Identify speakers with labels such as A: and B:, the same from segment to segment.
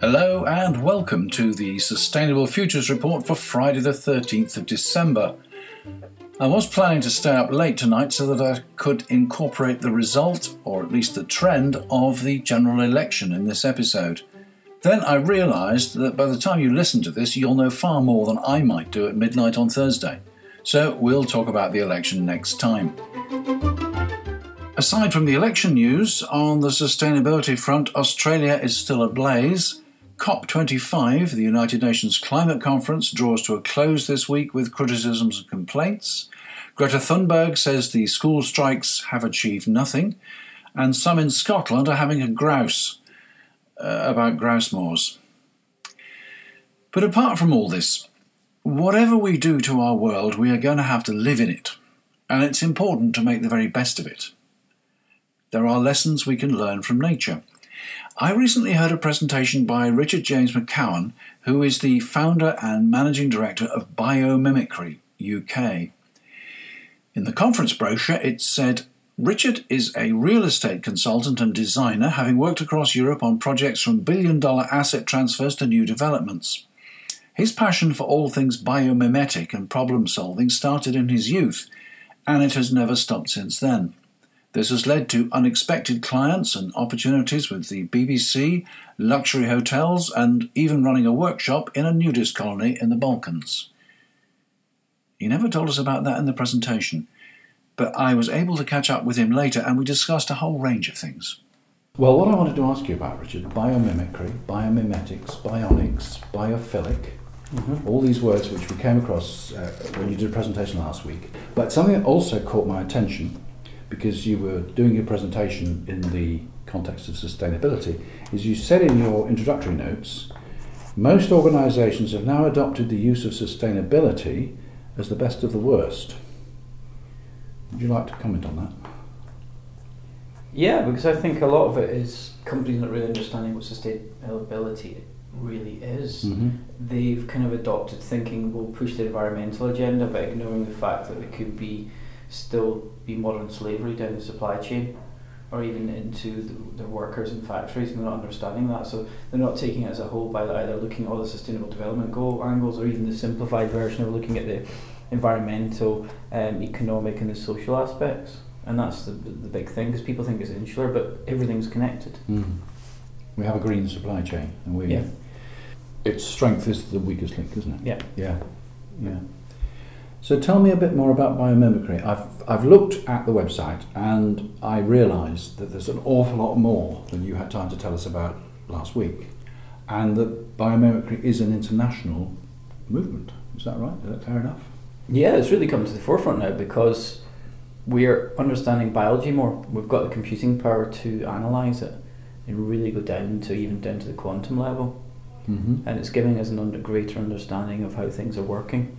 A: Hello and welcome to the Sustainable Futures Report for Friday, the 13th of December. I was planning to stay up late tonight so that I could incorporate the result, or at least the trend, of the general election in this episode. Then I realised that by the time you listen to this, you'll know far more than I might do at midnight on Thursday. So we'll talk about the election next time. Aside from the election news, on the sustainability front, Australia is still ablaze. COP25, the United Nations Climate Conference, draws to a close this week with criticisms and complaints. Greta Thunberg says the school strikes have achieved nothing, and some in Scotland are having a grouse uh, about grouse moors. But apart from all this, whatever we do to our world, we are going to have to live in it, and it's important to make the very best of it. There are lessons we can learn from nature. I recently heard a presentation by Richard James MacCowan, who is the founder and managing director of Biomimicry UK. In the conference brochure, it said Richard is a real estate consultant and designer, having worked across Europe on projects from billion dollar asset transfers to new developments. His passion for all things biomimetic and problem solving started in his youth, and it has never stopped since then. This has led to unexpected clients and opportunities with the BBC, luxury hotels, and even running a workshop in a nudist colony in the Balkans. He never told us about that in the presentation, but I was able to catch up with him later and we discussed a whole range of things. Well, what I wanted to ask you about, Richard, biomimicry, biomimetics, bionics, biophilic, mm-hmm. all these words which we came across uh, when you did a presentation last week. But something that also caught my attention because you were doing your presentation in the context of sustainability, is you said in your introductory notes, most organisations have now adopted the use of sustainability as the best of the worst. Would you like to comment on that?
B: Yeah, because I think a lot of it is companies not really understanding what sustainability really is. Mm-hmm. They've kind of adopted thinking we'll push the environmental agenda, but ignoring the fact that it could be still be modern slavery down the supply chain or even into the, the workers in factories and they're not understanding that so they're not taking it as a whole by either looking at all the sustainable development goal angles or even the simplified version of looking at the environmental um, economic and the social aspects and that's the, the big thing because people think it's insular but everything's connected
A: mm. we have a green supply chain and we
B: yeah.
A: Its strength is the weakest link isn't it
B: yeah
A: yeah yeah so tell me a bit more about biomimicry. I've, I've looked at the website and I realised that there's an awful lot more than you had time to tell us about last week, and that biomimicry is an international movement. Is that right? Is that fair enough?
B: Yeah, it's really come to the forefront now because we're understanding biology more. We've got the computing power to analyse it and really go down to even down to the quantum level. Mm-hmm. And it's giving us an under, greater understanding of how things are working.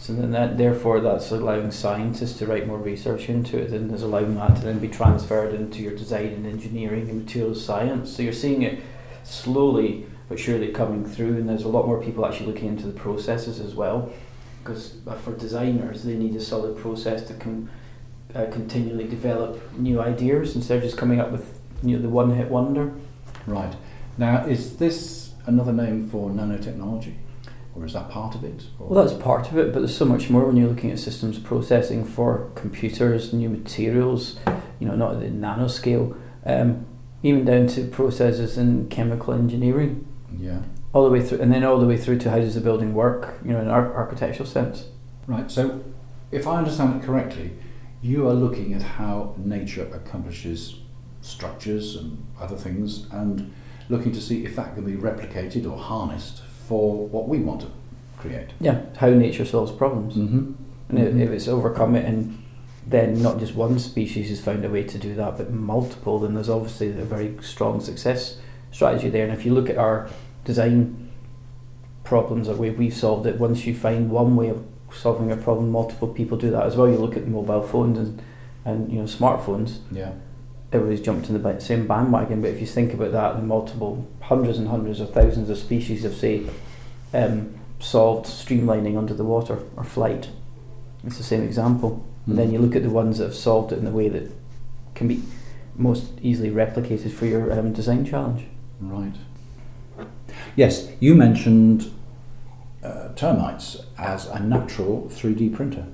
B: So then that therefore that's allowing scientists to write more research into it and is allowing that to then be transferred into your design and engineering and materials science. So you're seeing it slowly but surely coming through and there's a lot more people actually looking into the processes as well. Because uh, for designers they need a solid process to com- uh, continually develop new ideas instead of just coming up with you know, the one hit wonder.
A: Right. Now is this another name for nanotechnology? or is that part of it?
B: Or? Well, that's part of it, but there's so much more when you're looking at systems processing for computers, new materials, you know, not at the nanoscale, um, even down to processes in chemical engineering.
A: Yeah.
B: All the way through, and then all the way through to how does the building work, you know, in our architectural sense.
A: Right. So, if I understand it correctly, you are looking at how nature accomplishes structures and other things, and looking to see if that can be replicated or harnessed for what we want to create.
B: Yeah, how nature solves problems.
A: Mm-hmm.
B: And mm-hmm. if it's overcome it and then not just one species has found a way to do that, but multiple, then there's obviously a very strong success strategy there. And if you look at our design problems, that way we've solved it, once you find one way of solving a problem, multiple people do that as well. You look at mobile phones and, and you know smartphones.
A: Yeah.
B: Everybody's jumped in the same bandwagon, but if you think about that, the multiple hundreds and hundreds of thousands of species have say um, solved streamlining under the water or flight. It's the same example. And then
A: Mm.
B: you look at the ones that have solved it in the way that can be most easily replicated for your um, design challenge.
A: Right. Yes, you mentioned uh, termites as a natural 3D printer.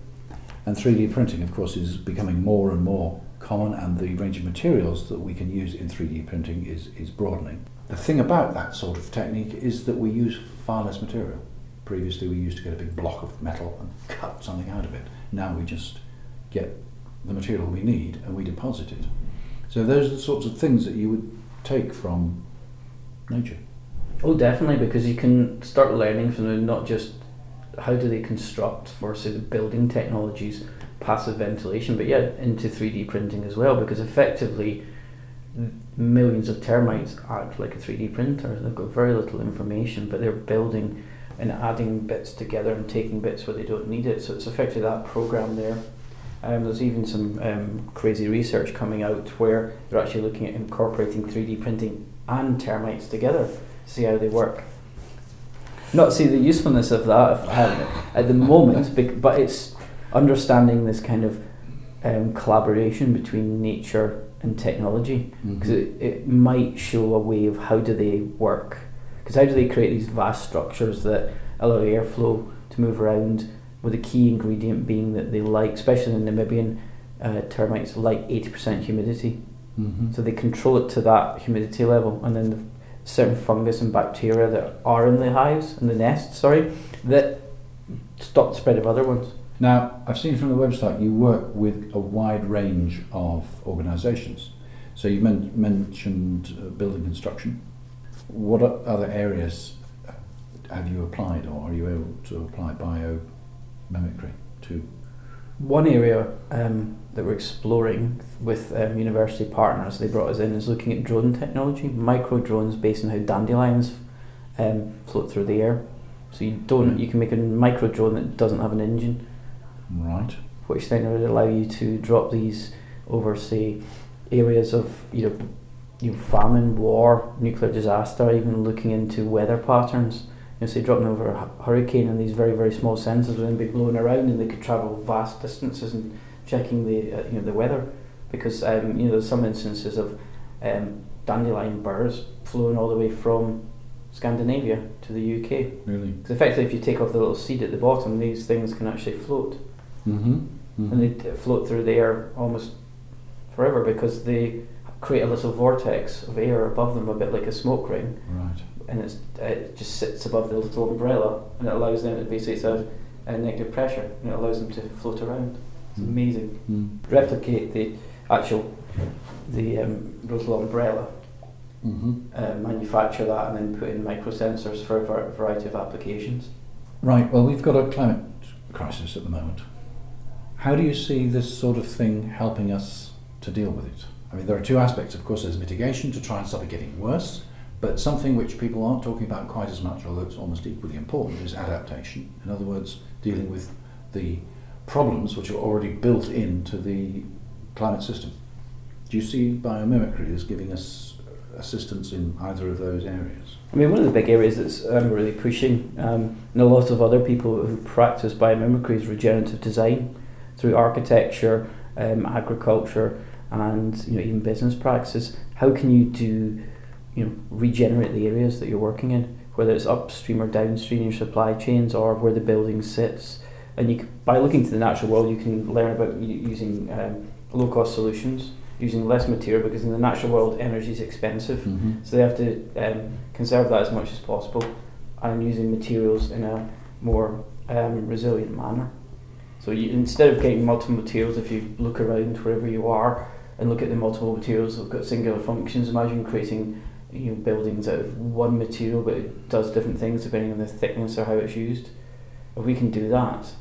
A: And 3D printing, of course, is becoming more and more common, and the range of materials that we can use in 3D printing is, is broadening. The thing about that sort of technique is that we use far less material. Previously, we used to get a big block of metal and cut something out of it. Now we just get the material we need and we deposit it. So, those are the sorts of things that you would take from nature.
B: Oh, definitely, because you can start learning from them, not just how do they construct for, say, the building technologies, passive ventilation, but yeah, into 3D printing as well, because effectively millions of termites act like a 3D printer. They've got very little information, but they're building and adding bits together and taking bits where they don't need it. So it's effectively that program there. Um, there's even some um, crazy research coming out where they're actually looking at incorporating 3D printing and termites together to see how they work. Not see the usefulness of that at the moment, but it's understanding this kind of um, collaboration between nature and technology. Because it, it might show a way of how do they work. Because how do they create these vast structures that allow airflow to move around with the key ingredient being that they like especially in Namibian uh, termites like 80% humidity.
A: Mhm.
B: so they control it to that humidity level. And then the certain fungus and bacteria that are in the hives in the nests sorry that stop the spread of other ones
A: Now, I've seen from the website you work with a wide range of organisations. So you men- mentioned uh, building construction. What other areas have you applied, or are you able to apply biomimicry to?
B: One area um, that we're exploring with um, university partners, they brought us in, is looking at drone technology, micro drones based on how dandelions um, float through the air. So you don't, you can make a micro drone that doesn't have an engine,
A: Right.
B: which then would allow you to drop these over, say, areas of you know, you know, famine, war, nuclear disaster, even looking into weather patterns. You know, say dropping over a hurricane and these very very small sensors would then be blown around and they could travel vast distances and checking the uh, you know the weather because um, you know there's some instances of um, dandelion burrs flowing all the way from Scandinavia to the UK.
A: Really.
B: Because effectively, if you take off the little seed at the bottom, these things can actually float
A: Mm-hmm.
B: and they float through the air almost forever because they create a little vortex of air above them, a bit like a smoke ring,
A: Right.
B: and it's, it just sits above the little umbrella, and it allows them to basically a, a negative pressure, and it allows them to float around. It's
A: Mm.
B: amazing.
A: Mm.
B: Replicate the actual the um, little umbrella,
A: Mm-hmm.
B: uh, manufacture that, and then put in microsensors for a variety of applications.
A: Right. Well, we've got a climate crisis at the moment. How do you see this sort of thing helping us to deal with it? I mean, there are two aspects. Of course, there's mitigation to try and stop it getting worse, but something which people aren't talking about quite as much, although it's almost equally important, is adaptation. In other words, dealing with the problems which are already built into the climate system. Do you see biomimicry as giving us assistance in either of those areas?
B: I mean, one of the big areas that's um, really pushing, um, and a lot of other people who practice biomimicry is regenerative design through architecture, um, agriculture, and you know even business practices. How can you do, you know, regenerate the areas that you're working in, whether it's upstream or downstream in your supply chains, or where the building sits. And you, by looking to the natural world, you can learn about using um, low cost solutions, using less material because in the natural world energy is expensive.
A: Mm-hmm.
B: So they have to um, conserve that as much as possible and using materials in a more um, resilient manner. So you, instead of getting multiple materials, if you look around wherever you are and look at the multiple materials that have got singular functions, imagine creating you know, buildings out of one material but it does different things depending on the thickness or how it's used. If we can do that,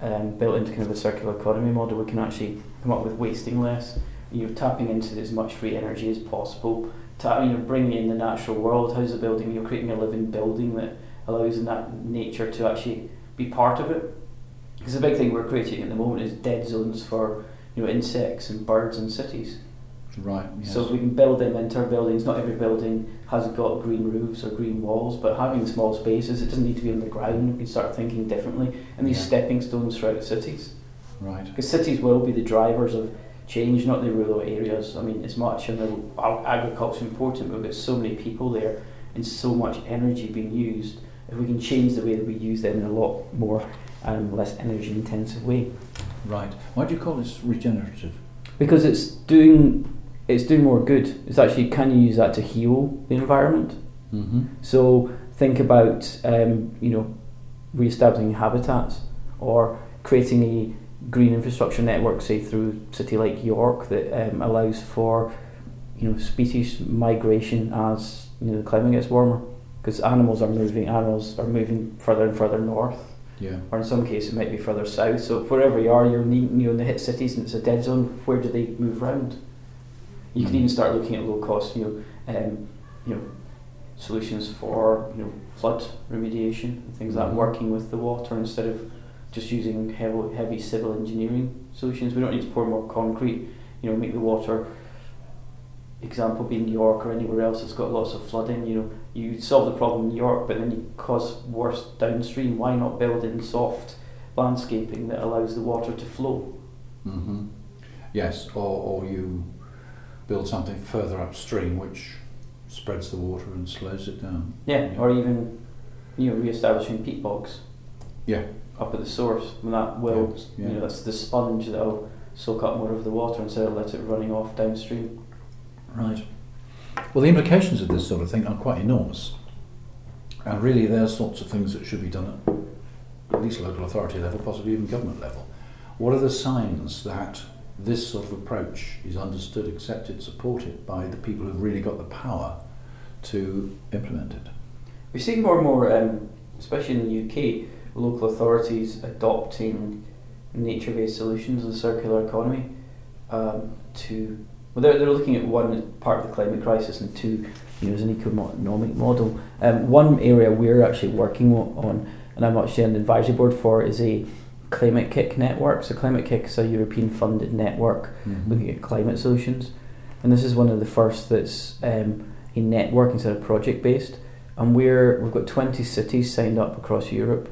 B: um, built into kind of a circular economy model, we can actually come up with wasting less. You're tapping into as much free energy as possible. Ta- you know, bringing in the natural world. How's the building? You're creating a living building that allows in that nature to actually be part of it. Because the big thing we're creating at the moment is dead zones for you know insects and birds and cities.
A: Right. Yes.
B: So if we can build them into our buildings, not every building has got green roofs or green walls, but having small spaces, it doesn't need to be on the ground. We can start thinking differently, and these
A: Yeah.
B: stepping stones throughout cities.
A: Right.
B: Because cities will be the drivers of change, not the rural areas. I mean, as much and the ag- agriculture important, but we've got so many people there and so much energy being used. If we can change the way that we use them in a lot more um, less energy intensive way,
A: Right. Why do you call this regenerative?
B: because it's doing it's doing more good. It's actually can you use that to heal the environment?
A: Mm-hmm.
B: So think about um, you know re-establishing habitats or creating a green infrastructure network, say through a city like York, that um, allows for you know species migration as you know the climate gets warmer. Because animals are moving, animals are moving further and further north,
A: Yeah.
B: or in some cases it might be further south. So wherever you are, you're needing, you know, in the hit cities and it's a dead zone. Where do they move round? You can
A: Mhm.
B: even start looking at low cost, you know, um, you know, solutions for you know flood remediation and things like
A: Mhm.
B: that. Working with the water instead of just using heavy, heavy civil engineering solutions. We don't need to pour more concrete. You know, make the water. Example being New York or anywhere else that's got lots of flooding. You know, you solve the problem in New York, but then you cause worse downstream. Why not build in soft landscaping that allows the water to flow?
A: Mm-hmm. Yes, or, or you build something further upstream which spreads the water and slows it down.
B: Yeah,
A: Yeah.
B: or even you know re-establishing peat bogs.
A: Yeah.
B: Up at the source, when that will,
A: Yeah,
B: you know, that's the sponge that'll soak up more of the water instead of let it running off downstream.
A: Right. Well, the implications of this sort of thing are quite enormous. And really, there are sorts of things that should be done at at least local authority level, possibly even government level. What are the signs that this sort of approach is understood, accepted, supported by the people who've really got the power to implement it?
B: We're seeing more and more, um, especially in the UK, local authorities adopting nature-based solutions and circular economy um, to. Well, they're, they're looking at one part of the climate crisis and two, you know, as an economic model. Um, one area we're actually working on, and I'm actually on the advisory board for, is a Climate-KIC network. So Climate-KIC is a European-funded network looking at climate solutions. And this is one of the first that's um, a network instead of project based. And we're we've got 20 cities signed up across Europe,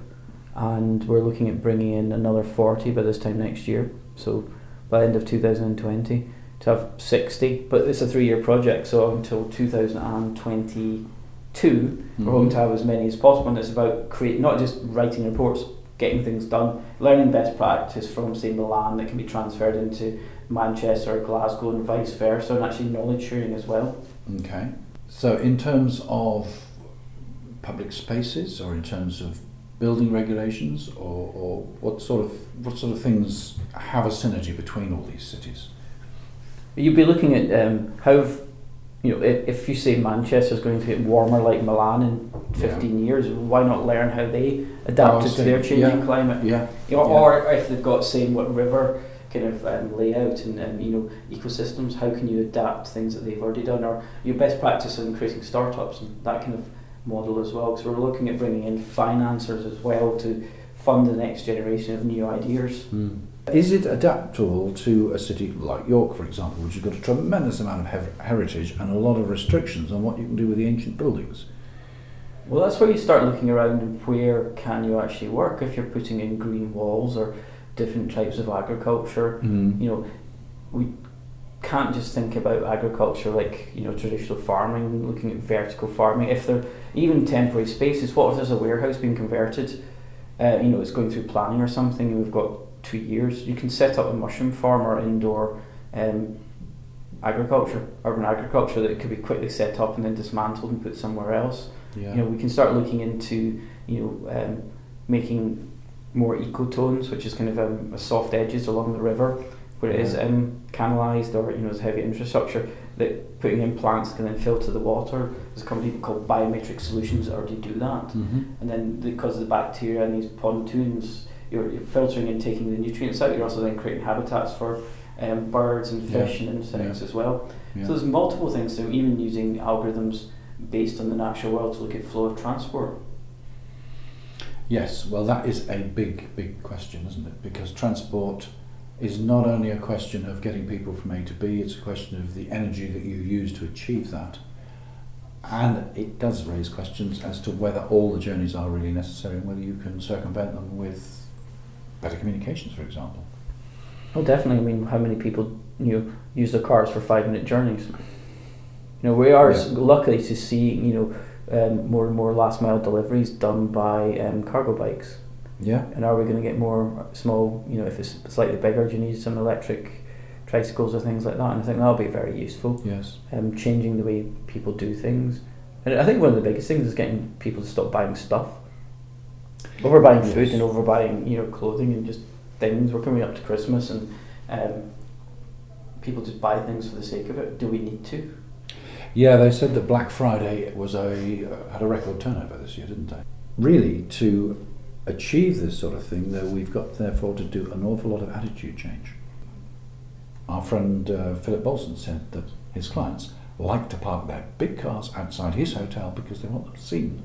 B: and we're looking at bringing in another 40 by this time next year. So by the end of 2020 to have 60. But it's a three-year project, so until 2022, we're hoping to mm-hmm. have as many as possible. And it's about create not just writing reports, getting things done, learning best practice from say Milan that can be transferred into Manchester or Glasgow and vice versa, and actually knowledge sharing as well.
A: Okay. So, in terms of public spaces, or in terms of building regulations, or, or what sort of what sort of things have a synergy between all these cities?
B: You'd be looking at um, how, you know, if, if you say Manchester's going to get warmer like Milan in 15 years, why not learn how they adapted to their changing
A: Yeah.
B: climate?
A: Yeah.
B: You know,
A: Yeah.
B: Or if they've got, say, what river kind of um, layout and um, you know ecosystems, how can you adapt things that they've already done, or your best practice in creating startups and that kind of model as well. Because we're looking at bringing in financiers as well to fund the next generation of new ideas.
A: Is it adaptable to a city like York, for example, which has got a tremendous amount of heritage and a lot of restrictions on what you can do with the ancient buildings?
B: Well, that's where you start looking around and where can you actually work if you're putting in green walls or different types of agriculture.
A: Mm.
B: You know, we can't just think about agriculture like you know traditional farming, looking at vertical farming. If they're even temporary spaces, what if there's a warehouse being converted? Uh, you know, it's going through planning or something, and we've got two years. You can set up a mushroom farm or indoor um, agriculture, urban agriculture that could be quickly set up and then dismantled and put somewhere else
A: Yeah.
B: you know, we can start looking into, you know, um, making more ecotones, which is kind of um, a soft edges along the river, where it is um, canalised or you know, there's heavy infrastructure. That putting in plants can then filter the water. There's a company called Biometric Solutions that already do that.
A: hmm
B: And then because of the bacteria and these pontoons, you're, you're filtering and taking the nutrients out. You're also then creating habitats for um, birds and
A: Yeah.
B: fish and insects as well.
A: Yeah.
B: So there's multiple things. So even using algorithms based on the natural world to look at flow of transport.
A: Yes, well, that is a big, big question, isn't it? Because transport is not only a question of getting people from A to B, it's a question of the energy that you use to achieve that. And it does raise questions as to whether all the journeys are really necessary and whether you can circumvent them with better communications, for example.
B: Oh, definitely. I mean, how many people you know use their cars for five minute journeys? You know, we are
A: Yeah.
B: lucky to see you know um, more and more last mile deliveries done by um, cargo bikes.
A: Yeah.
B: And are we going to get more small? You know, if it's slightly bigger, do you need some electric tricycles or things like that? And I think that'll be very useful.
A: Yes.
B: Um, changing the way people do things. And I think one of the biggest things is getting people to stop buying stuff. Overbuying food
A: Yes.
B: and overbuying, you know, clothing and just things. We're coming up to Christmas and um, people just buy things for the sake of it. Do we need to?
A: Yeah, they said that Black Friday was a uh, had a record turnover this year, didn't they? Really, to achieve this sort of thing, though, we've got therefore to do an awful lot of attitude change. Our friend uh, Philip Bolson said that his clients like to park their big cars outside his hotel because they want them seen.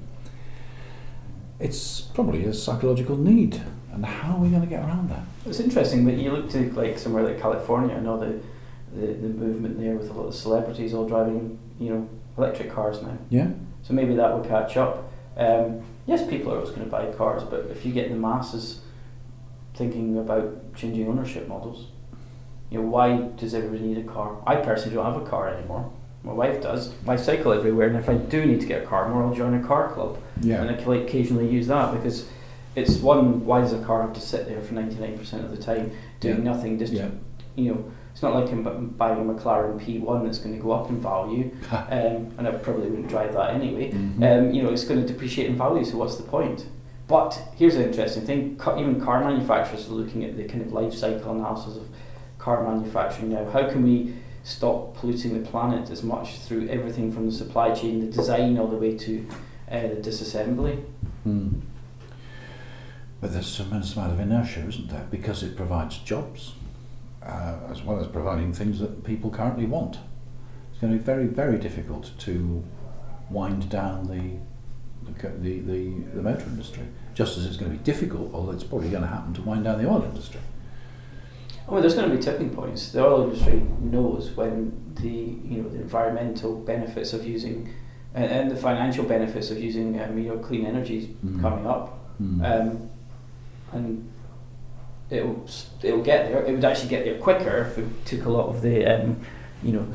A: It's probably a psychological need, and how are we going to get around that?
B: It's interesting, but you look to like somewhere like California. I know the, the the movement there with a lot of celebrities all driving, you know, electric cars now.
A: Yeah,
B: So maybe that will catch up. Um, yes, people are always going to buy cars, but if you get the masses thinking about changing ownership models, you know, why does everybody need a car? I personally don't have a car anymore. My wife does. I cycle everywhere, and if I do need to get a car more, I'll join a car club, and I can like, occasionally use that because it's one. Why does a car have to sit there for ninety nine percent of the time doing
A: Yeah.
B: nothing? Just
A: yeah.
B: you know, it's not like I'm buying a McLaren P1 that's going to go up in value, um, and I probably wouldn't drive that anyway.
A: Mhm.
B: Um, you know, it's going to depreciate in value. So what's the point? But here's an interesting thing: even car manufacturers are looking at the kind of life cycle analysis of car manufacturing now. How can we stop polluting the planet as much through everything from the supply chain, the design, all the way to uh, the disassembly?
A: Hmm. But there's a tremendous amount of inertia, isn't there? Because it provides jobs, uh, as well as providing things that people currently want. It's going to be very, very difficult to wind down the the, the, the, the motor industry, just as it's going to be difficult, although it's probably going to happen to wind down the oil industry.
B: Oh, there's going to be tipping points. The oil industry knows when the you know the environmental benefits of using and, and the financial benefits of using um, you know clean energy is
A: Mm.
B: coming up,
A: Mm.
B: um, and it'll it'll get there. It would actually get there quicker if we took a lot of the um, you know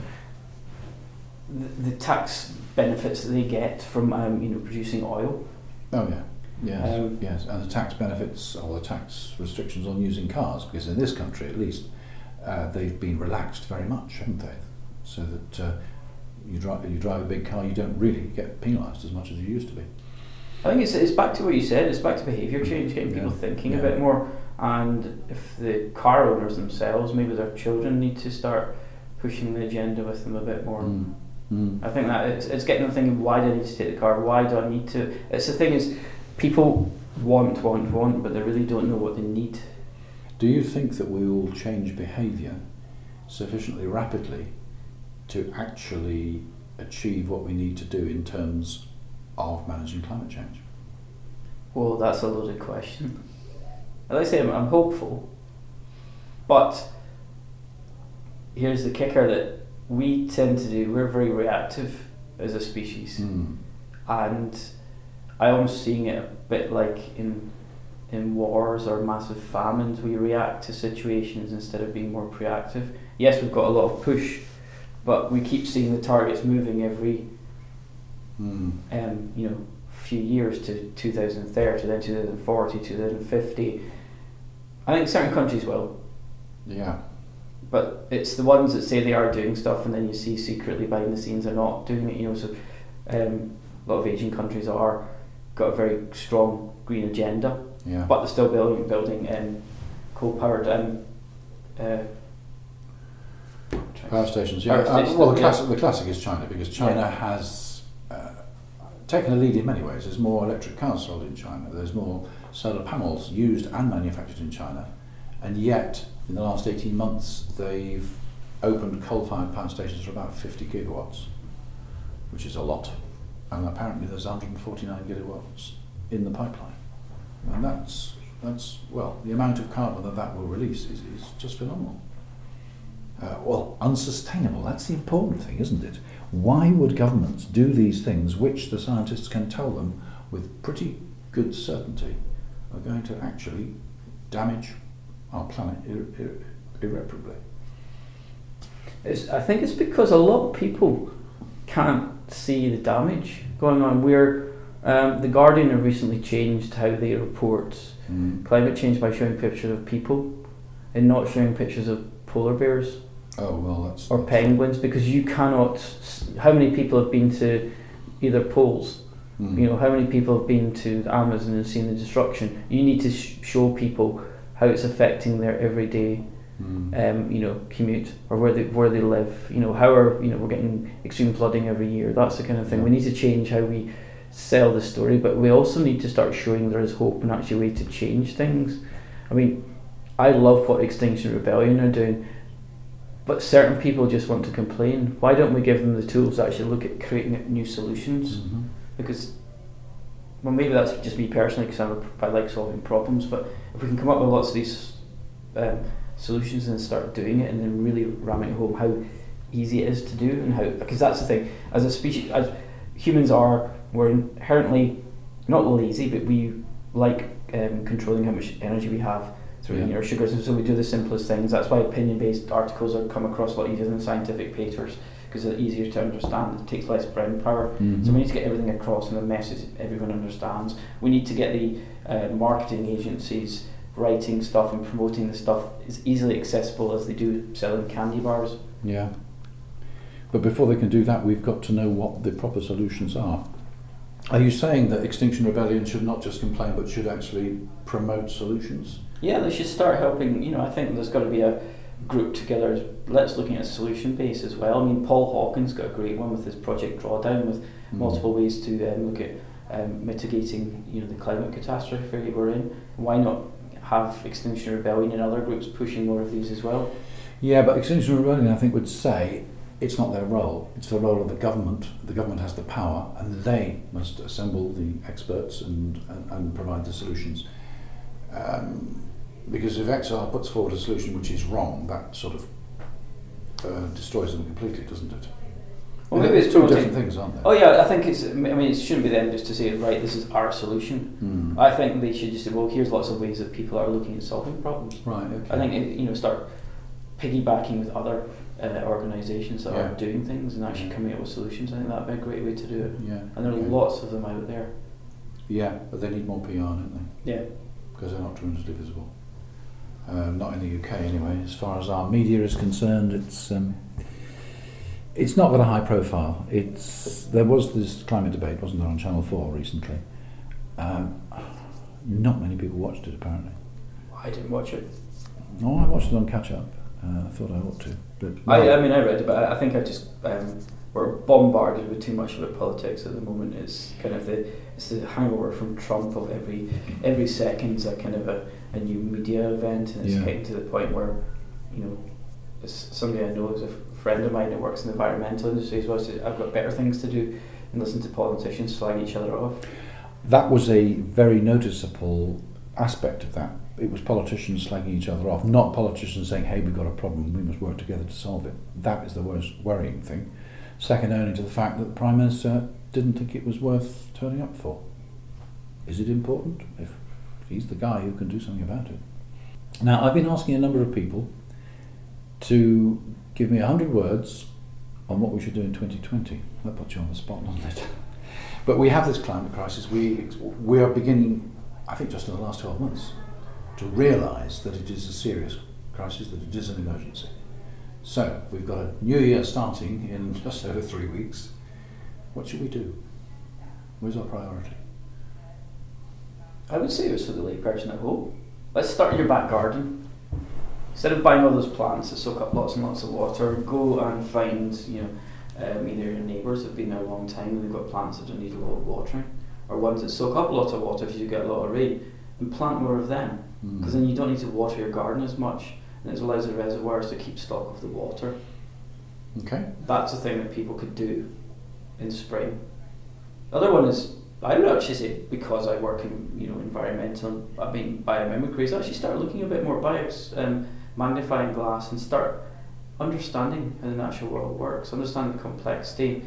B: the, the tax benefits that they get from um, you know producing oil.
A: Oh yeah, yes,
B: Um,
A: yes, and the tax benefits or the tax restrictions on using cars, because in this country at least, uh, they've been relaxed very much, haven't they? So that uh, you drive you drive a big car, you don't really get penalised as much as you used to be.
B: I think it's, it's back to what you said. It's back to behaviour change, getting people
A: Yeah.
B: thinking a bit more. And if the car owners themselves, maybe their children, need to start pushing the agenda with them a bit more.
A: Mm. Mm.
B: I think that it's, it's getting them thinking, why do I need to take the car? Why do I need to? It's the thing is, people want, want, want, but they really don't know what they need.
A: Do you think that we will change behaviour sufficiently rapidly to actually achieve what we need to do in terms of managing climate change?
B: Well, that's a loaded question. As I say, I'm, I'm hopeful, but here's the kicker that we tend to do. We're very reactive as a species.
A: Mm.
B: and I almost seeing it a bit like in in wars or massive famines, we react to situations instead of being more proactive. Yes, we've got a lot of push, but we keep seeing the targets moving every
A: Mm.
B: um, you know few years to 2030, then 2040, 2050. I think certain countries will,
A: Yeah.
B: but it's the ones that say they are doing stuff, and then you see secretly behind the scenes they're not doing it. You know, so um, a lot of Asian countries are got a very strong green agenda,
A: Yeah.
B: but they're still building building um, coal powered um, uh,
A: Power stations, yeah.
B: Power
A: Uh,
B: stations,
A: well, the
B: yeah.
A: classic, the classic is China because China
B: Yeah.
A: has uh, taken a lead in many ways. There's more electric cars sold in China. There's more solar panels used and manufactured in China, and yet in the last 18 months they've opened coal-fired power stations for about 50 gigawatts, which is a lot. And apparently there's 149 gigawatts in the pipeline, and that's that's well the amount of carbon that that will release is, is just phenomenal uh, well, unsustainable. That's the important thing, isn't it? Why would governments do these things which the scientists can tell them with pretty good certainty are going to actually damage our planet ir- ir- irreparably.
B: It's, I think it's because a lot of people can't see the damage going on. Where um, the Guardian have recently changed how they report
A: Mm.
B: climate change by showing pictures of people and not showing pictures of polar bears
A: Oh well, that's
B: or
A: that's-
B: penguins because you cannot. How many people have been to either poles?
A: Mm.
B: You know, how many people have been to the Amazon and seen the destruction? You need to sh- show people how it's affecting their everyday,
A: Mm.
B: um, you know, commute or where they where they live. You know, how are you know we're getting extreme flooding every year. That's the kind of thing. We need to change how we sell the story, but we also need to start showing there is hope and actually a way to change things. I mean, I love what Extinction Rebellion are doing, but certain people just want to complain. Why don't we give them the tools to actually look at creating new solutions?
A: Mhm.
B: because well maybe that's just me personally because I like solving problems but if we can come up with lots of these um, solutions and start doing it and then really ramming home how easy it is to do and how because that's the thing as a species as humans are we're inherently not lazy but we like um, controlling how much energy we have through
A: Yeah.
B: know, sugars and so we do the simplest things that's why opinion based articles are come across a lot easier than scientific papers because they're easier to understand it takes less brain power
A: Mhm.
B: so we need to get everything across and the message everyone understands. We need to get the uh, marketing agencies writing stuff and promoting the stuff as easily accessible as they do selling candy bars.
A: Yeah. But before they can do that, we've got to know what the proper solutions are. Are you saying that Extinction Rebellion should not just complain but should actually promote solutions?
B: Yeah, they should start helping. You know, I think there's got to be a group together. Let's looking at a solution base as well. I mean, Paul Hawken's got a great one with his Project Drawdown with
A: Mm.
B: multiple ways to um, look at um, mitigating. You know, the climate catastrophe we're in. Why not have Extinction Rebellion and other groups pushing more of these as well?
A: Yeah, but Extinction Rebellion, I think, would say it's not their role. It's the role of the government. The government has the power, and they must assemble the experts and, and, and provide the solutions. Um, because if XR puts forward a solution which is wrong, that sort of uh, destroys them completely, doesn't it?
B: Well, maybe it's
A: two different things, aren't they?
B: Oh yeah, I think it's. I mean, it shouldn't be them just to say, right, this is our solution.
A: Hmm.
B: I think they should just say, well, here's lots of ways that people are looking at solving problems.
A: Right. Okay.
B: I think it, you know start piggybacking with other uh, organisations that
A: Yeah.
B: are doing things and actually coming up with solutions. I think that'd be a great way to do it.
A: Yeah.
B: And there are
A: okay.
B: lots of them out there.
A: Yeah, but they need more PR, don't they?
B: Yeah.
A: Because they're not tremendously visible. Um, not in the UK anyway. As far as our media is concerned, it's um, it's not got a high profile. It's there was this climate debate, wasn't there, on Channel Four recently. Um, not many people watched it apparently.
B: I didn't watch it.
A: No, I watched it on catch up. Uh, I thought I ought to, but
B: I, I mean, I read it, but I I think I just um, we're bombarded with too much of about politics at the moment. It's kind of the it's the hangover from Trump of every every second's a kind of a, a new media event, and it's
A: Yeah.
B: getting to the point where you know somebody I know is a friend of mine that works in the environmental industry. I said, I've got better things to do than listen to politicians slag each other off.
A: that was a very noticeable aspect of that. It was politicians slagging each other off, not politicians saying, hey, we've got a problem, we must work together to solve it. That is the worst worrying thing. Second only to the fact that the Prime Minister didn't think it was worth turning up for. Is it important? If he's the guy who can do something about it. Now, I've been asking a number of people to give me 100 words on what we should do in 2020. That puts you on the spot, doesn't it? But we have this climate crisis. We, we are beginning, I think, just in the last 12 months, to realise that it is a serious crisis, that it is an emergency. So, we've got a new year starting in just over three weeks. What should we do? Where's our priority?
B: I would say it was for the layperson at home. Let's start in your back garden. Instead of buying all those plants that soak up lots and lots of water, go and find, you know, um, either your neighbours have been there a long time and they've got plants that don't need a lot of watering, or ones that soak up lots of water if you get a lot of rain, and plant more of them.
A: Hmm.
B: Because then you don't need to water your garden as much, and it allows the reservoirs to keep stock of the water.
A: Okay.
B: That's a thing that people could do in spring. The other one is I would actually say because I work in you know environmental, I mean biomimicry, I actually start looking a bit more bios, um, magnifying glass, and start understanding how the natural world works, understand the complexity,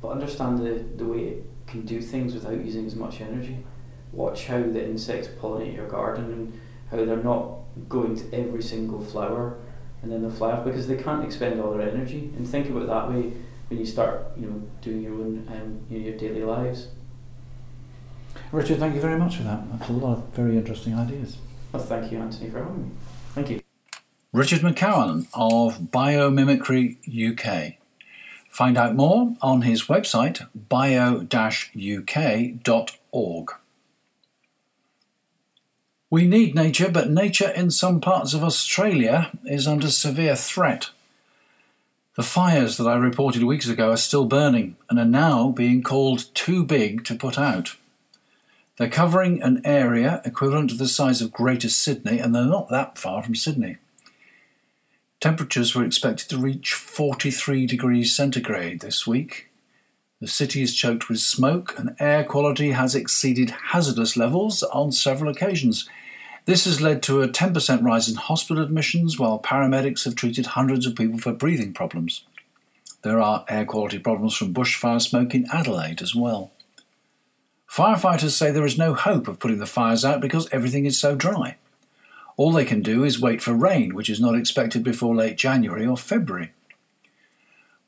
B: but understand the, the way it can do things without using as much energy. Watch how the insects pollinate your garden and how they're not going to every single flower and then they'll fly off because they can't expend all their energy. And think about that way when you start, you know, doing your own, um, you know, your daily lives.
A: Richard, thank you very much for that. That's a lot of very interesting ideas.
B: Well, thank you, Anthony, for having me. Thank you.
A: Richard MacCowan of Biomimicry UK. Find out more on his website bio-uk.org. We need nature, but nature in some parts of Australia is under severe threat. The fires that I reported weeks ago are still burning and are now being called too big to put out. They're covering an area equivalent to the size of Greater Sydney, and they're not that far from Sydney. Temperatures were expected to reach 43 degrees centigrade this week. The city is choked with smoke, and air quality has exceeded hazardous levels on several occasions. This has led to a 10% rise in hospital admissions, while paramedics have treated hundreds of people for breathing problems. There are air quality problems from bushfire smoke in Adelaide as well. Firefighters say there is no hope of putting the fires out because everything is so dry. All they can do is wait for rain, which is not expected before late January or February.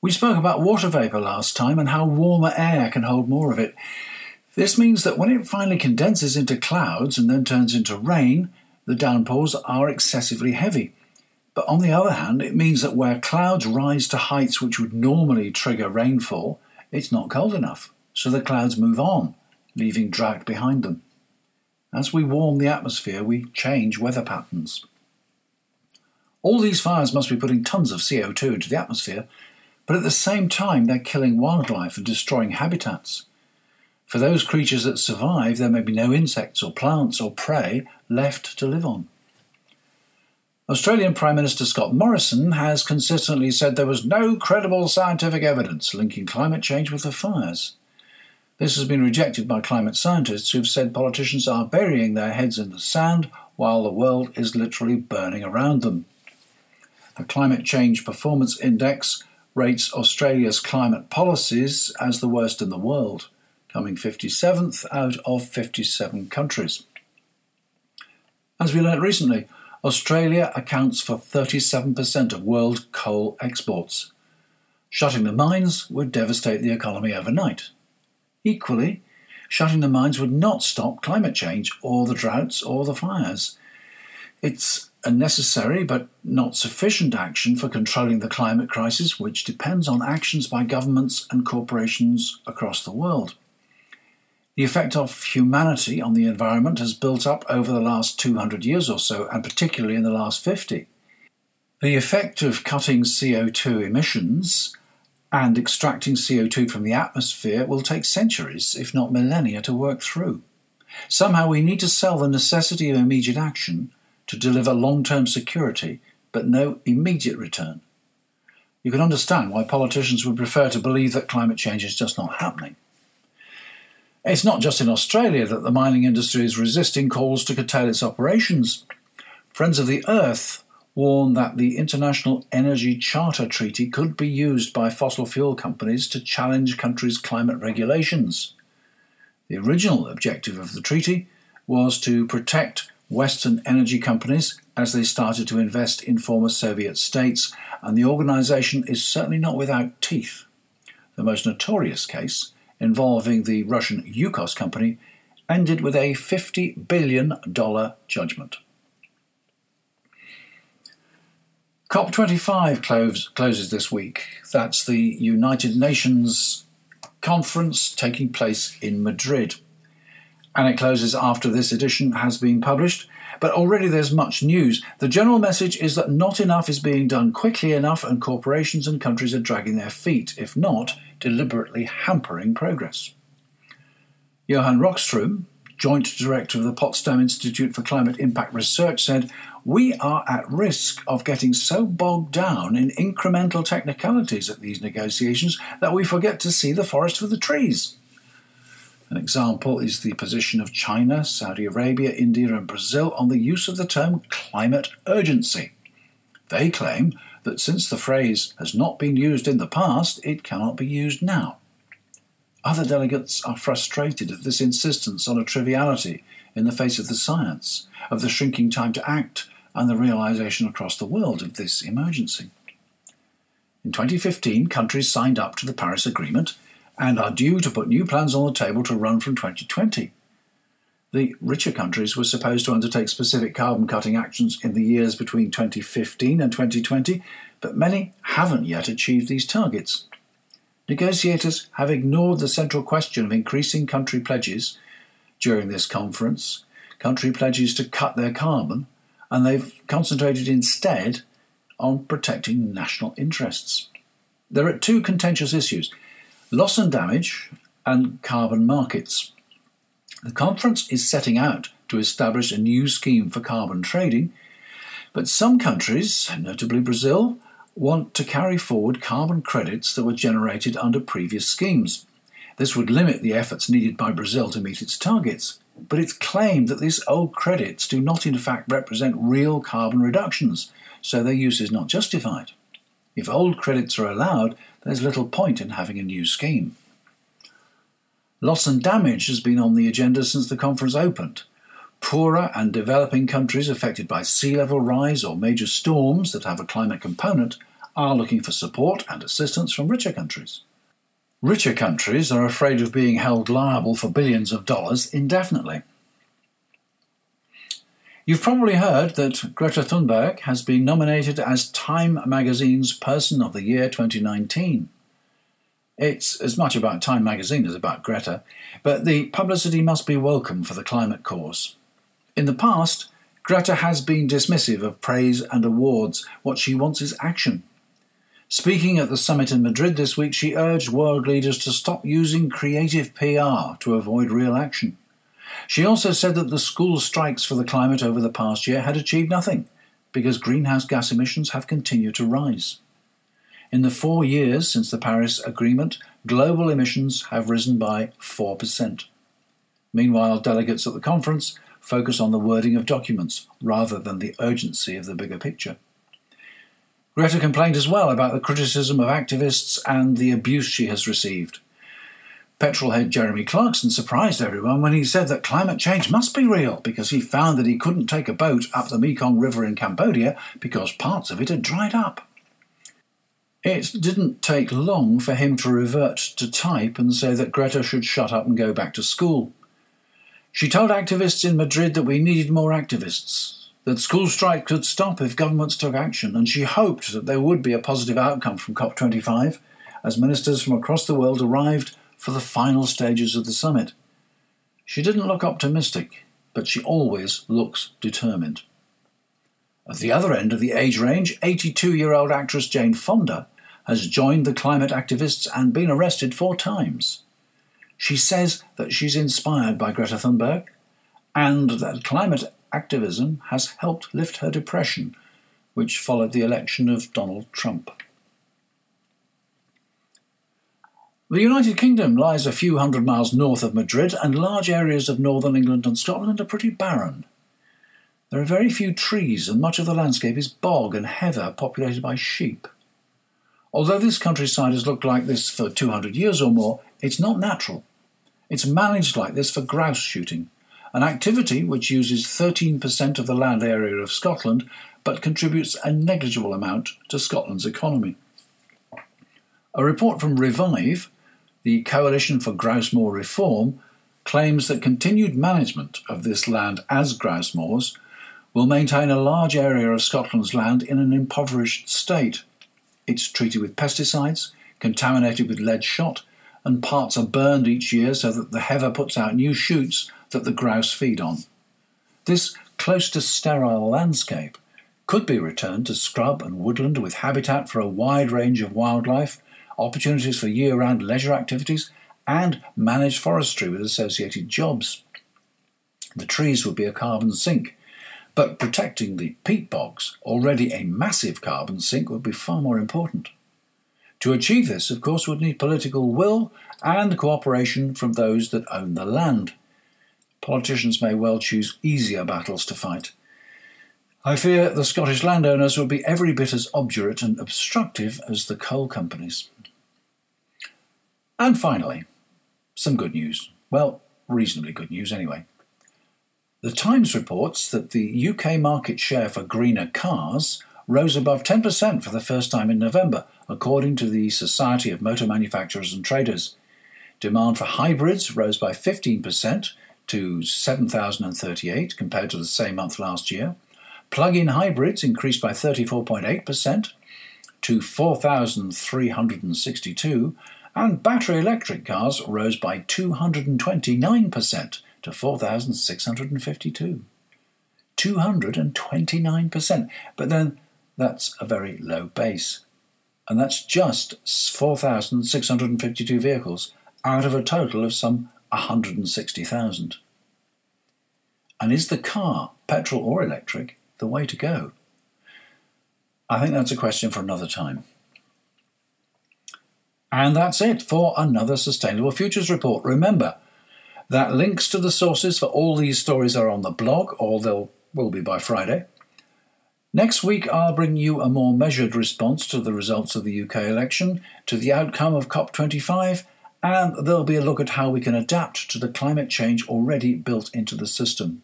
A: We spoke about water vapour last time and how warmer air can hold more of it. This means that when it finally condenses into clouds and then turns into rain, the downpours are excessively heavy. But on the other hand, it means that where clouds rise to heights which would normally trigger rainfall, it's not cold enough, so the clouds move on, leaving drought behind them. As we warm the atmosphere, we change weather patterns. All these fires must be putting tons of CO2 into the atmosphere, but at the same time, they're killing wildlife and destroying habitats. For those creatures that survive, there may be no insects or plants or prey left to live on. Australian Prime Minister Scott Morrison has consistently said there was no credible scientific evidence linking climate change with the fires. This has been rejected by climate scientists who've said politicians are burying their heads in the sand while the world is literally burning around them. The Climate Change Performance Index rates Australia's climate policies as the worst in the world, coming 57th out of 57 countries. As we learnt recently, Australia accounts for 37% of world coal exports. Shutting the mines would devastate the economy overnight. Equally, shutting the mines would not stop climate change or the droughts or the fires. It's a necessary but not sufficient action for controlling the climate crisis, which depends on actions by governments and corporations across the world. The effect of humanity on the environment has built up over the last 200 years or so, and particularly in the last 50. The effect of cutting CO2 emissions and extracting CO2 from the atmosphere will take centuries, if not millennia, to work through. Somehow we need to sell the necessity of immediate action to deliver long term security, but no immediate return. You can understand why politicians would prefer to believe that climate change is just not happening. It's not just in Australia that the mining industry is resisting calls to curtail its operations. Friends of the Earth warned that the International Energy Charter Treaty could be used by fossil fuel companies to challenge countries' climate regulations. The original objective of the treaty was to protect Western energy companies as they started to invest in former Soviet states, and the organization is certainly not without teeth. The most notorious case, involving the Russian Yukos company, ended with a $50 billion judgment. COP25 close, closes this week. That's the United Nations conference taking place in Madrid. And it closes after this edition has been published. But already there's much news. The general message is that not enough is being done quickly enough, and corporations and countries are dragging their feet, if not deliberately hampering progress. Johan Rockström, Joint Director of the Potsdam Institute for Climate Impact Research, said we are at risk of getting so bogged down in incremental technicalities at these negotiations that we forget to see the forest for the trees. An example is the position of China, Saudi Arabia, India, and Brazil on the use of the term climate urgency. They claim that since the phrase has not been used in the past, it cannot be used now. Other delegates are frustrated at this insistence on a triviality in the face of the science, of the shrinking time to act, and the realization across the world of this emergency. In 2015, countries signed up to the Paris Agreement and are due to put new plans on the table to run from 2020. The richer countries were supposed to undertake specific carbon cutting actions in the years between 2015 and 2020, but many haven't yet achieved these targets. Negotiators have ignored the central question of increasing country pledges during this conference, country pledges to cut their carbon, and they've concentrated instead on protecting national interests. There are two contentious issues loss and damage and carbon markets. The conference is setting out to establish a new scheme for carbon trading, but some countries, notably Brazil, want to carry forward carbon credits that were generated under previous schemes. This would limit the efforts needed by Brazil to meet its targets, but it's claimed that these old credits do not in fact represent real carbon reductions, so their use is not justified. If old credits are allowed, there's little point in having a new scheme. Loss and damage has been on the agenda since the conference opened. Poorer and developing countries affected by sea level rise or major storms that have a climate component are looking for support and assistance from richer countries. Richer countries are afraid of being held liable for billions of dollars indefinitely. You've probably heard that Greta Thunberg has been nominated as Time magazine's Person of the Year 2019. It's as much about Time magazine as about Greta, but the publicity must be welcome for the climate cause. In the past, Greta has been dismissive of praise and awards. What she wants is action. Speaking at the summit in Madrid this week, she urged world leaders to stop using creative PR to avoid real action. She also said that the school strikes for the climate over the past year had achieved nothing because greenhouse gas emissions have continued to rise. In the four years since the Paris Agreement, global emissions have risen by 4%. Meanwhile, delegates at the conference focus on the wording of documents rather than the urgency of the bigger picture. Greta complained as well about the criticism of activists and the abuse she has received. Petrol head Jeremy Clarkson surprised everyone when he said that climate change must be real because he found that he couldn't take a boat up the Mekong River in Cambodia because parts of it had dried up. It didn't take long for him to revert to type and say that Greta should shut up and go back to school. She told activists in Madrid that we needed more activists that school strike could stop if governments took action, and she hoped that there would be a positive outcome from COP25 as ministers from across the world arrived for the final stages of the summit. She didn't look optimistic, but she always looks determined. At the other end of the age range, 82 year old actress Jane Fonda has joined the climate activists and been arrested four times. She says that she's inspired by Greta Thunberg and that climate activism has helped lift her depression, which followed the election of Donald Trump. The United Kingdom lies a few hundred miles north of Madrid, and large areas of northern England and Scotland are pretty barren. There are very few trees, and much of the landscape is bog and heather populated by sheep. Although this countryside has looked like this for 200 years or more, it's not natural. It's managed like this for grouse shooting, an activity which uses 13% of the land area of Scotland but contributes a negligible amount to Scotland's economy. A report from Revive, the Coalition for Grouse Moor Reform, claims that continued management of this land as grouse moors will maintain a large area of Scotland's land in an impoverished state. It's treated with pesticides, contaminated with lead shot, and parts are burned each year so that the heather puts out new shoots that the grouse feed on. This close to sterile landscape could be returned to scrub and woodland with habitat for a wide range of wildlife, opportunities for year round leisure activities, and managed forestry with associated jobs. The trees would be a carbon sink, but protecting the peat bogs, already a massive carbon sink, would be far more important. To achieve this, of course, would need political will and cooperation from those that own the land politicians may well choose easier battles to fight. I fear the Scottish landowners will be every bit as obdurate and obstructive as the coal companies. And finally, some good news. Well, reasonably good news anyway. The Times reports that the UK market share for greener cars rose above 10% for the first time in November, according to the Society of Motor Manufacturers and Traders. Demand for hybrids rose by 15% to 7,038 compared to the same month last year. Plug in hybrids increased by 34.8% to 4,362, and battery electric cars rose by 229% to 4,652. 229%. But then that's a very low base. And that's just 4,652 vehicles out of a total of some 160,000. And is the car, petrol or electric, the way to go? I think that's a question for another time. And that's it for another Sustainable Futures Report. Remember that links to the sources for all these stories are on the blog, or they'll will be by Friday. Next week, I'll bring you a more measured response to the results of the UK election, to the outcome of COP25, and there'll be a look at how we can adapt to the climate change already built into the system.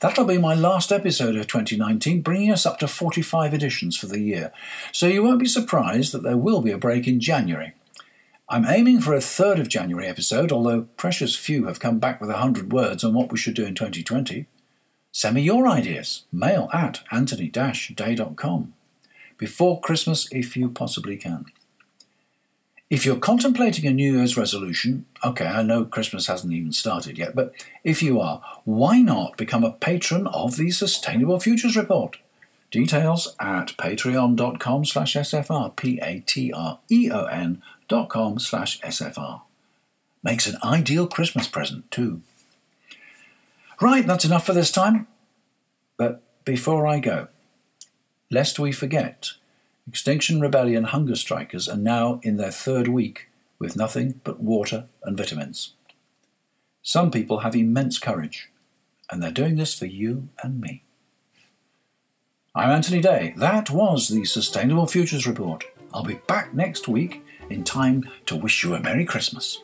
A: That'll be my last episode of 2019, bringing us up to 45 editions for the year, so you won't be surprised that there will be a break in January. I'm aiming for a 3rd of January episode, although precious few have come back with 100 words on what we should do in 2020. Send me your ideas. Mail at anthony-day.com. Before Christmas, if you possibly can. If you're contemplating a New Year's resolution, okay, I know Christmas hasn't even started yet, but if you are, why not become a patron of the Sustainable Futures Report? Details at patreon.com slash SFR, P-A-T-R-E-O-N dot com slash SFR. Makes an ideal Christmas present, too. Right, that's enough for this time. But before I go, lest we forget, Extinction Rebellion hunger strikers are now in their third week with nothing but water and vitamins. Some people have immense courage, and they're doing this for you and me. I'm Anthony Day. That was the Sustainable Futures Report. I'll be back next week in time to wish you a Merry Christmas.